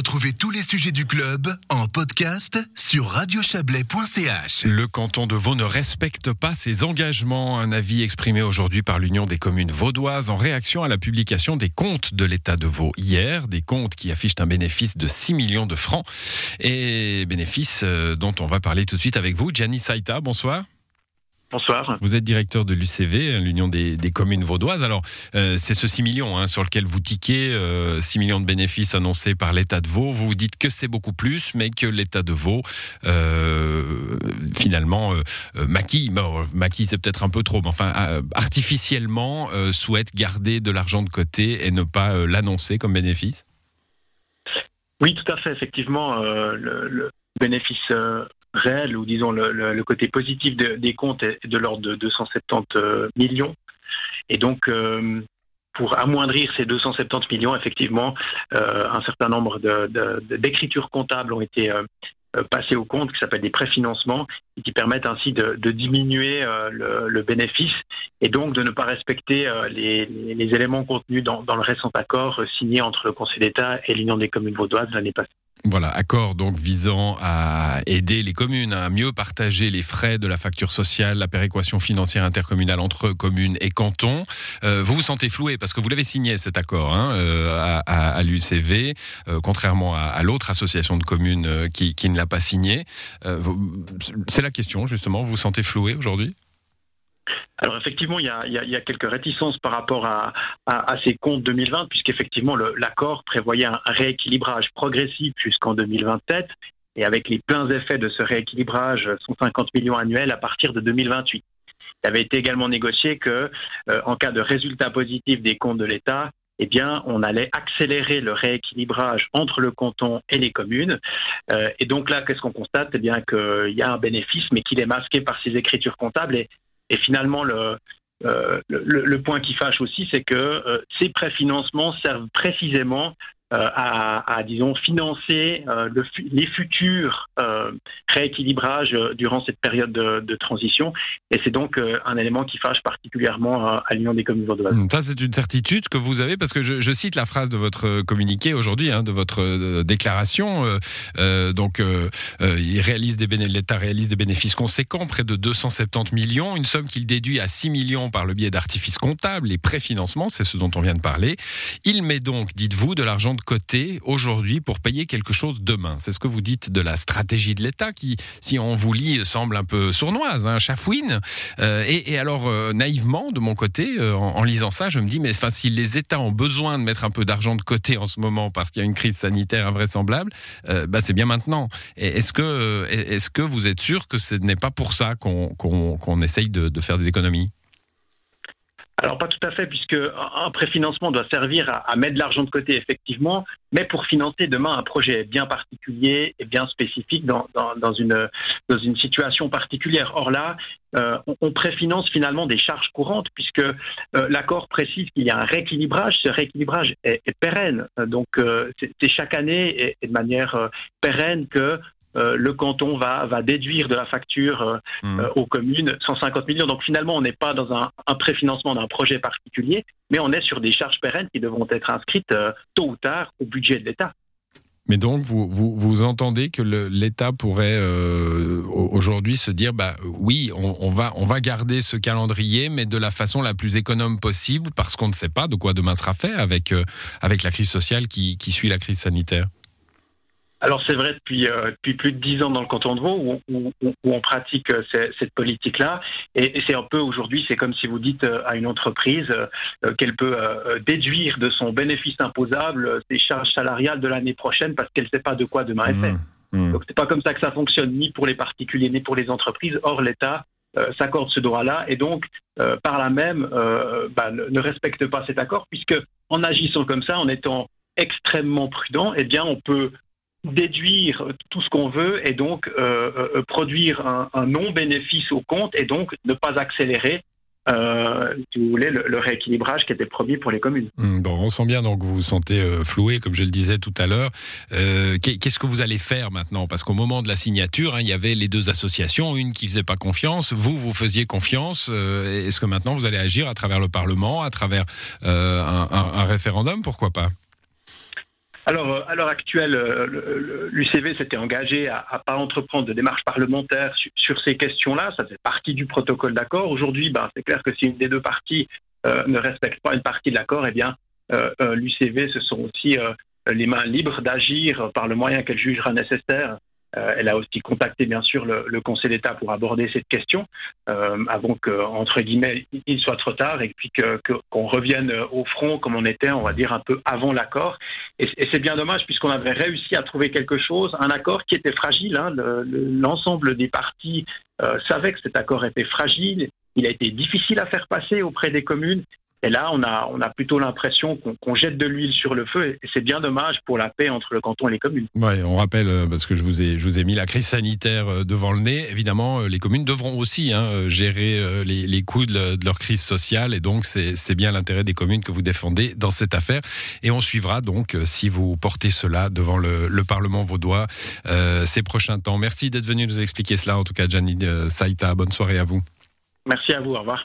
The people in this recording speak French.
Retrouvez tous les sujets du club en podcast sur radiochablais.ch. Le canton de Vaud ne respecte pas ses engagements. Un avis exprimé aujourd'hui par l'Union des communes vaudoises en réaction à la publication des comptes de l'État de Vaud hier. Des comptes qui affichent un bénéfice de 6 millions de francs. Et bénéfices euh, dont on va parler tout de suite avec vous. Gianni Saita, bonsoir. Bonsoir. Vous êtes directeur de l'UCV, l'Union des, communes vaudoises. Alors, euh, c'est ce 6 millions hein, sur lequel vous tiquez, 6 euh, millions de bénéfices annoncés par l'État de Vaud. Vous vous dites que c'est beaucoup plus, mais que l'État de Vaud, euh, finalement, maquille, maquille c'est peut-être un peu trop, mais enfin, artificiellement, souhaite garder de l'argent de côté et ne pas l'annoncer comme bénéfice? Oui, tout à fait. Effectivement, le, le bénéfice réel, ou disons le, côté positif des comptes est de l'ordre de 270 euh, millions. Et donc, euh, pour amoindrir ces 270 millions, effectivement, euh, un certain nombre d'écritures comptables ont été passées au compte, qui s'appellent des préfinancements, et qui permettent ainsi de, diminuer le, bénéfice et donc de ne pas respecter les, éléments contenus dans, dans, le récent accord signé entre le Conseil d'État et l'Union des communes vaudoises l'année passée. Voilà, accord donc visant à aider les communes à mieux partager les frais de la facture sociale, la péréquation financière intercommunale entre communes et cantons. Euh, vous vous sentez floué parce que vous l'avez signé cet accord hein, euh, à, l'UCV, euh, contrairement à, l'autre association de communes qui, qui, ne l'a pas signé. C'est la question justement, vous vous sentez floué aujourd'hui? Alors effectivement, il y, a, quelques réticences par rapport à, ces comptes 2020, puisqu'effectivement l'accord prévoyait un rééquilibrage progressif jusqu'en 2027, et avec les pleins effets de ce rééquilibrage, 150 millions annuels à partir de 2028. Il avait été également négocié que, euh, en cas de résultat positif des comptes de l'État, eh bien, on allait accélérer le rééquilibrage entre le canton et les communes. Euh, et donc là, qu'est-ce qu'on constate? Eh bien, qu'il y a un bénéfice, mais qu'il est masqué par ces écritures comptables. Et finalement, le, euh, le, point qui fâche aussi, c'est que euh, ces préfinancements servent précisément euh, à, disons, financer euh, le, les futurs euh, rééquilibrages durant cette période de, transition. Et c'est donc un élément qui fâche particulièrement à l'Union des communes vaudoises. Hum, ça, c'est une certitude que vous avez, parce que je, cite la phrase de votre communiqué aujourd'hui, hein, de votre déclaration. donc, il réalise l'État réalise des bénéfices conséquents, près de 270 millions, une somme qu'il déduit à 6 millions par le biais d'artifices comptables, les préfinancements, c'est ce dont on vient de parler. Il met donc, dites-vous, de l'argent côté aujourd'hui pour payer quelque chose demain. C'est ce que vous dites de la stratégie de l'État qui, si on vous lit, semble un peu sournoise, hein, chafouine. Euh, et, alors, euh, naïvement, de mon côté, euh, en, lisant ça, je me dis, mais si les États ont besoin de mettre un peu d'argent de côté en ce moment parce qu'il y a une crise sanitaire invraisemblable, bah, c'est bien maintenant. Est-ce que, est que vous êtes sûr que ce n'est pas pour ça qu'on essaye de faire des économies? Alors pas tout à fait, puisque un préfinancement doit servir à, mettre de l'argent de côté, effectivement, mais pour financer demain un projet bien particulier et bien spécifique dans, dans, une, dans une situation particulière. Or là, euh, on, préfinance finalement des charges courantes, puisque euh, l'accord précise qu'il y a un rééquilibrage. Ce rééquilibrage est, pérenne, donc euh, c'est chaque année et, de manière pérenne que euh, le canton va, va déduire de la facture euh, mmh. euh, aux communes 150 millions. Donc finalement, on n'est pas dans un, un préfinancement d'un projet particulier, mais on est sur des charges pérennes qui devront être inscrites tôt ou tard au budget de l'État. Mais donc, vous, vous, entendez que l'État pourrait aujourd'hui se dire, bah oui, on, va, on va garder ce calendrier, mais de la façon la plus économe possible, parce qu'on ne sait pas de quoi demain sera fait avec, avec la crise sociale qui suit la crise sanitaire. Alors c'est vrai depuis, euh, depuis plus de dix ans dans le canton de Vaud où, où, où on pratique euh, cette politique-là et, c'est un peu aujourd'hui c'est comme si vous dites euh, à une entreprise qu'elle peut déduire de son bénéfice imposable ses charges salariales de l'année prochaine parce qu'elle ne sait pas de quoi demain est fait. Mmh, mmh. Donc c'est pas comme ça que ça fonctionne ni pour les particuliers ni pour les entreprises. Or l'État s'accorde ce droit-là et donc par là même bah, ne, ne respecte pas cet accord puisque en agissant comme ça en étant extrêmement prudent, eh bien, on peut déduire tout ce qu'on veut et donc euh, euh, produire un, non-bénéfice au compte et donc ne pas accélérer euh, si vous voulez, le, rééquilibrage qui était promis pour les communes. Hmm, bon, on sent bien donc vous vous sentez floué, comme je le disais tout à l'heure. Qu'est-ce que vous allez faire maintenant? Parce qu'au moment de la signature, hein, il y avait les deux associations, une qui faisait pas confiance, vous, vous faisiez confiance. Est-ce que maintenant vous allez agir à travers le Parlement, à travers un référendum? Pourquoi pas? Alors, euh, à l'heure actuelle, euh, l'UCV s'était engagé à ne pas entreprendre de démarche parlementaire sur, ces questions-là. Ça fait partie du protocole d'accord. Aujourd'hui, ben, c'est clair que si une des deux parties euh, ne respecte pas une partie de l'accord, eh bien, l'UCV, ce sont aussi les mains libres d'agir par le moyen qu'elle jugera nécessaire euh, elle a aussi contacté bien sûr le, Conseil d'État pour aborder cette question euh, avant que entre guillemets il soit trop tard et puis qu'on revienne au front comme on était, on va dire un peu avant l'accord. Et, c'est bien dommage puisqu'on avait réussi à trouver quelque chose, un accord qui était fragile. Hein, L'ensemble des partis euh, savaient que cet accord était fragile. Il a été difficile à faire passer auprès des communes et là, on a, on a plutôt l'impression qu'on jette de l'huile sur le feu, et c'est bien dommage pour la paix entre le canton et les communes. Ouais, on rappelle, euh, parce que je vous ai, je vous ai mis la crise sanitaire euh, devant le nez, évidemment, euh, les communes devront aussi hein, gérer les, les coûts de, leur crise sociale, et donc c'est bien l'intérêt des communes que vous défendez dans cette affaire. Et on suivra donc, si vous portez cela devant le, le Parlement vaudois euh, ces prochains temps. Merci d'être venu nous expliquer cela, en tout cas, Gianni Saïta. Bonne soirée à vous. Merci à vous, au revoir.